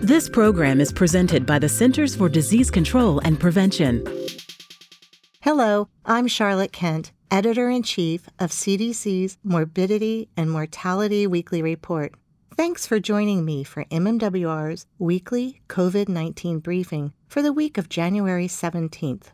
This program is presented by the Centers for Disease Control and Prevention. Hello, I'm Charlotte Kent, Editor in Chief of CDC's Morbidity and Mortality Weekly Report. Thanks for joining me for MMWR's weekly COVID 19 briefing for the week of January 17th.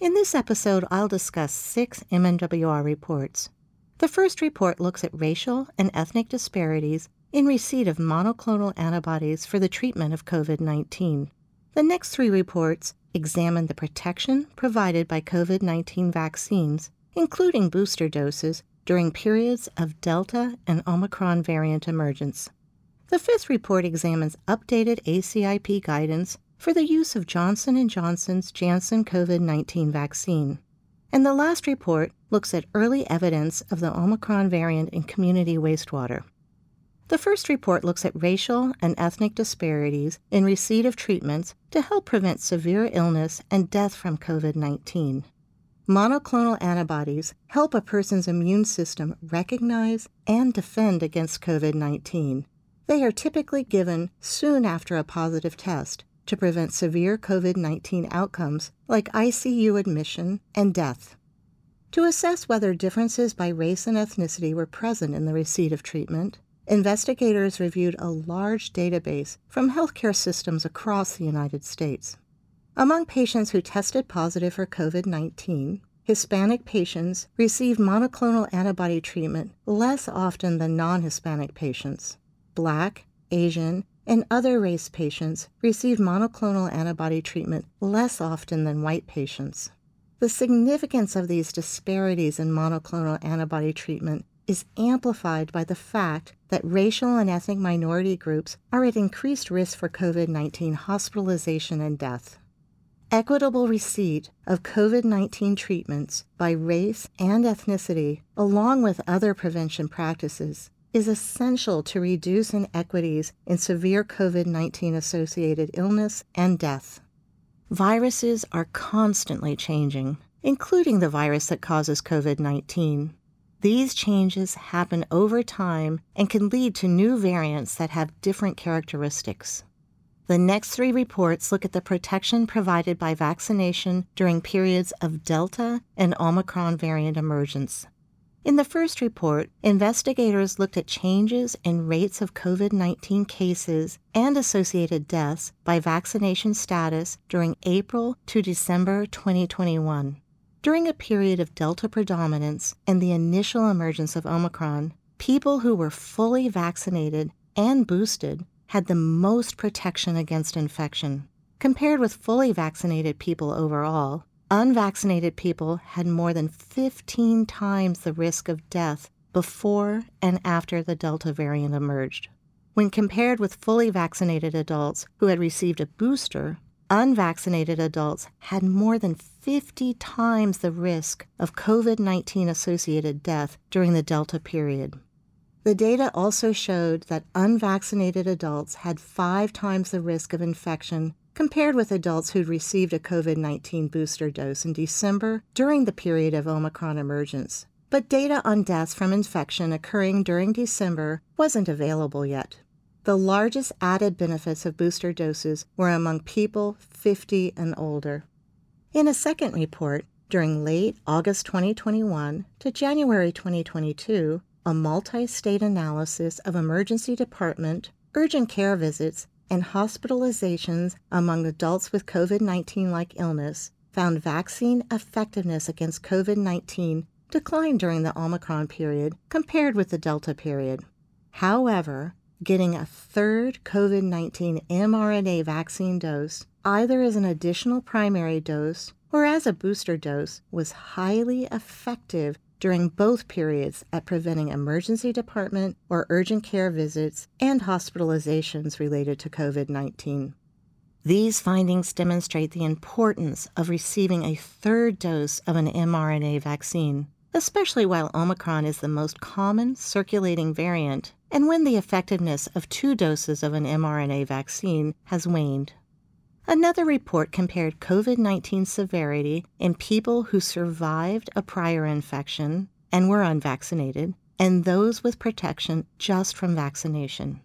In this episode, I'll discuss six MMWR reports. The first report looks at racial and ethnic disparities in receipt of monoclonal antibodies for the treatment of COVID 19. The next three reports examine the protection provided by COVID 19 vaccines, including booster doses, during periods of Delta and Omicron variant emergence. The fifth report examines updated ACIP guidance for the use of Johnson & Johnson's Janssen COVID-19 vaccine. And the last report looks at early evidence of the Omicron variant in community wastewater. The first report looks at racial and ethnic disparities in receipt of treatments to help prevent severe illness and death from COVID 19. Monoclonal antibodies help a person's immune system recognize and defend against COVID 19. They are typically given soon after a positive test to prevent severe COVID 19 outcomes like ICU admission and death. To assess whether differences by race and ethnicity were present in the receipt of treatment, investigators reviewed a large database from healthcare systems across the United States. Among patients who tested positive for COVID 19, Hispanic patients received monoclonal antibody treatment less often than non Hispanic patients. Black, Asian, and other race patients received monoclonal antibody treatment less often than white patients. The significance of these disparities in monoclonal antibody treatment is amplified by the fact that racial and ethnic minority groups are at increased risk for COVID 19 hospitalization and death. Equitable receipt of COVID 19 treatments by race and ethnicity, along with other prevention practices, is essential to reduce inequities in severe COVID 19 associated illness and death. Viruses are constantly changing, including the virus that causes COVID 19. These changes happen over time and can lead to new variants that have different characteristics. The next three reports look at the protection provided by vaccination during periods of Delta and Omicron variant emergence. In the first report, investigators looked at changes in rates of COVID 19 cases and associated deaths by vaccination status during April to December 2021. During a period of Delta predominance and the initial emergence of Omicron, people who were fully vaccinated and boosted had the most protection against infection. Compared with fully vaccinated people overall, unvaccinated people had more than 15 times the risk of death before and after the Delta variant emerged. When compared with fully vaccinated adults who had received a booster, unvaccinated adults had more than 50 times the risk of COVID 19 associated death during the Delta period. The data also showed that unvaccinated adults had five times the risk of infection compared with adults who'd received a COVID 19 booster dose in December during the period of Omicron emergence. But data on deaths from infection occurring during December wasn't available yet. The largest added benefits of booster doses were among people 50 and older. In a second report, during late August 2021 to January 2022, a multi state analysis of emergency department, urgent care visits, and hospitalizations among adults with COVID 19 like illness found vaccine effectiveness against COVID 19 declined during the Omicron period compared with the Delta period. However, getting a third COVID 19 mRNA vaccine dose, either as an additional primary dose or as a booster dose, was highly effective during both periods at preventing emergency department or urgent care visits and hospitalizations related to COVID 19. These findings demonstrate the importance of receiving a third dose of an mRNA vaccine, especially while Omicron is the most common circulating variant and when the effectiveness of two doses of an mRNA vaccine has waned. Another report compared COVID 19 severity in people who survived a prior infection and were unvaccinated and those with protection just from vaccination.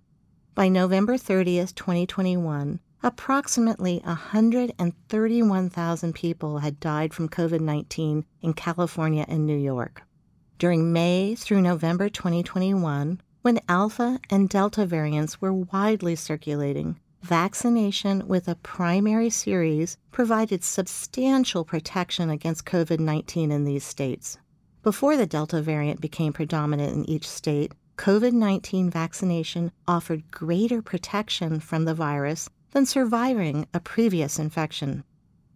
by November 30th, 2021, approximately 131,000 people had died from COVID 19 in California and New York. During May through November 2021, when Alpha and Delta variants were widely circulating, vaccination with a primary series provided substantial protection against COVID 19 in these states. Before the Delta variant became predominant in each state, COVID 19 vaccination offered greater protection from the virus than surviving a previous infection.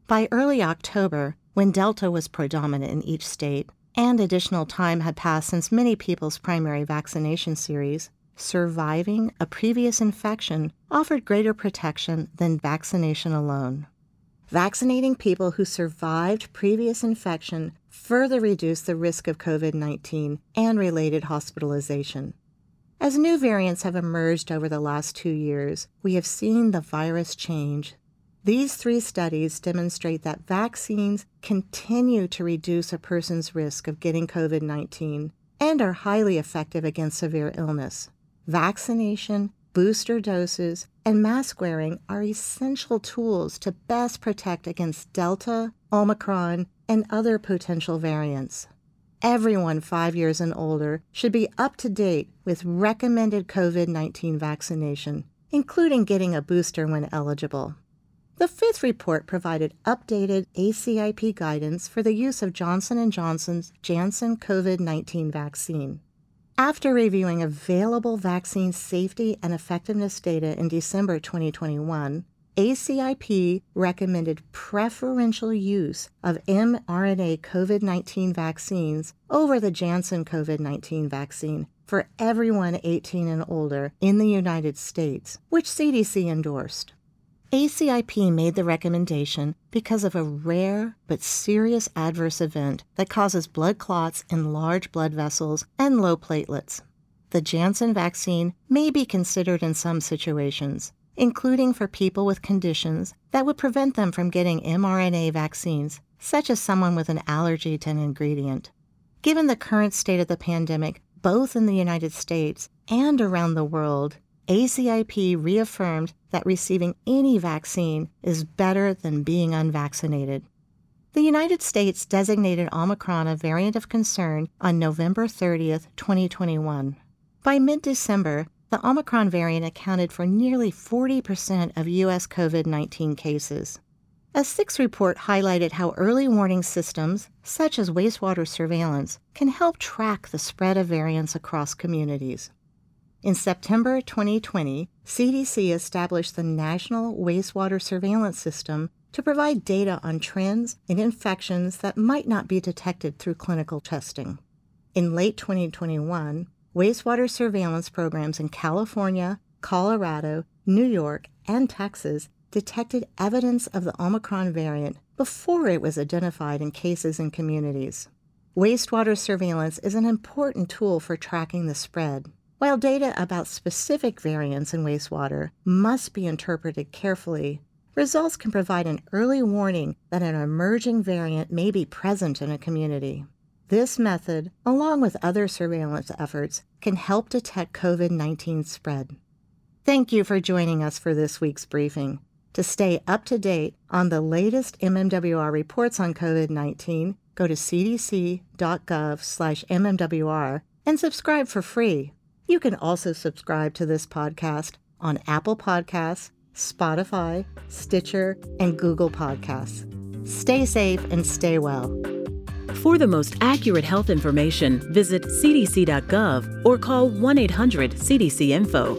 By early October, when Delta was predominant in each state, and additional time had passed since many people's primary vaccination series, surviving a previous infection offered greater protection than vaccination alone. Vaccinating people who survived previous infection further reduced the risk of COVID 19 and related hospitalization. As new variants have emerged over the last two years, we have seen the virus change these three studies demonstrate that vaccines continue to reduce a person's risk of getting COVID 19 and are highly effective against severe illness. Vaccination, booster doses, and mask wearing are essential tools to best protect against Delta, Omicron, and other potential variants. Everyone five years and older should be up to date with recommended COVID 19 vaccination, including getting a booster when eligible. The fifth report provided updated ACIP guidance for the use of Johnson & Johnson's Janssen COVID-19 vaccine. After reviewing available vaccine safety and effectiveness data in December 2021, ACIP recommended preferential use of mRNA COVID 19 vaccines over the Janssen COVID 19 vaccine for everyone 18 and older in the United States, which CDC endorsed. ACIP made the recommendation because of a rare but serious adverse event that causes blood clots in large blood vessels and low platelets. The Janssen vaccine may be considered in some situations, including for people with conditions that would prevent them from getting mRNA vaccines, such as someone with an allergy to an ingredient. Given the current state of the pandemic, both in the United States and around the world, ACIP reaffirmed that receiving any vaccine is better than being unvaccinated. The United States designated Omicron a variant of concern on November 30, 2021. By mid December, the Omicron variant accounted for nearly 40% of U.S. COVID 19 cases. A sixth report highlighted how early warning systems, such as wastewater surveillance, can help track the spread of variants across communities. In September 2020, CDC established the National Wastewater Surveillance System to provide data on trends and infections that might not be detected through clinical testing. In late 2021, wastewater surveillance programs in California, Colorado, New York, and Texas detected evidence of the Omicron variant before it was identified in cases in communities. Wastewater surveillance is an important tool for tracking the spread. While data about specific variants in wastewater must be interpreted carefully, results can provide an early warning that an emerging variant may be present in a community. This method, along with other surveillance efforts, can help detect COVID 19 spread. Thank you for joining us for this week's briefing. To stay up to date on the latest MMWR reports on COVID 19, go to cdc.gov/mmwr and subscribe for free you can also subscribe to this podcast on Apple Podcasts, Spotify, Stitcher, and Google Podcasts. Stay safe and stay well. For the most accurate health information, visit cdc.gov or call 1 800 CDC Info.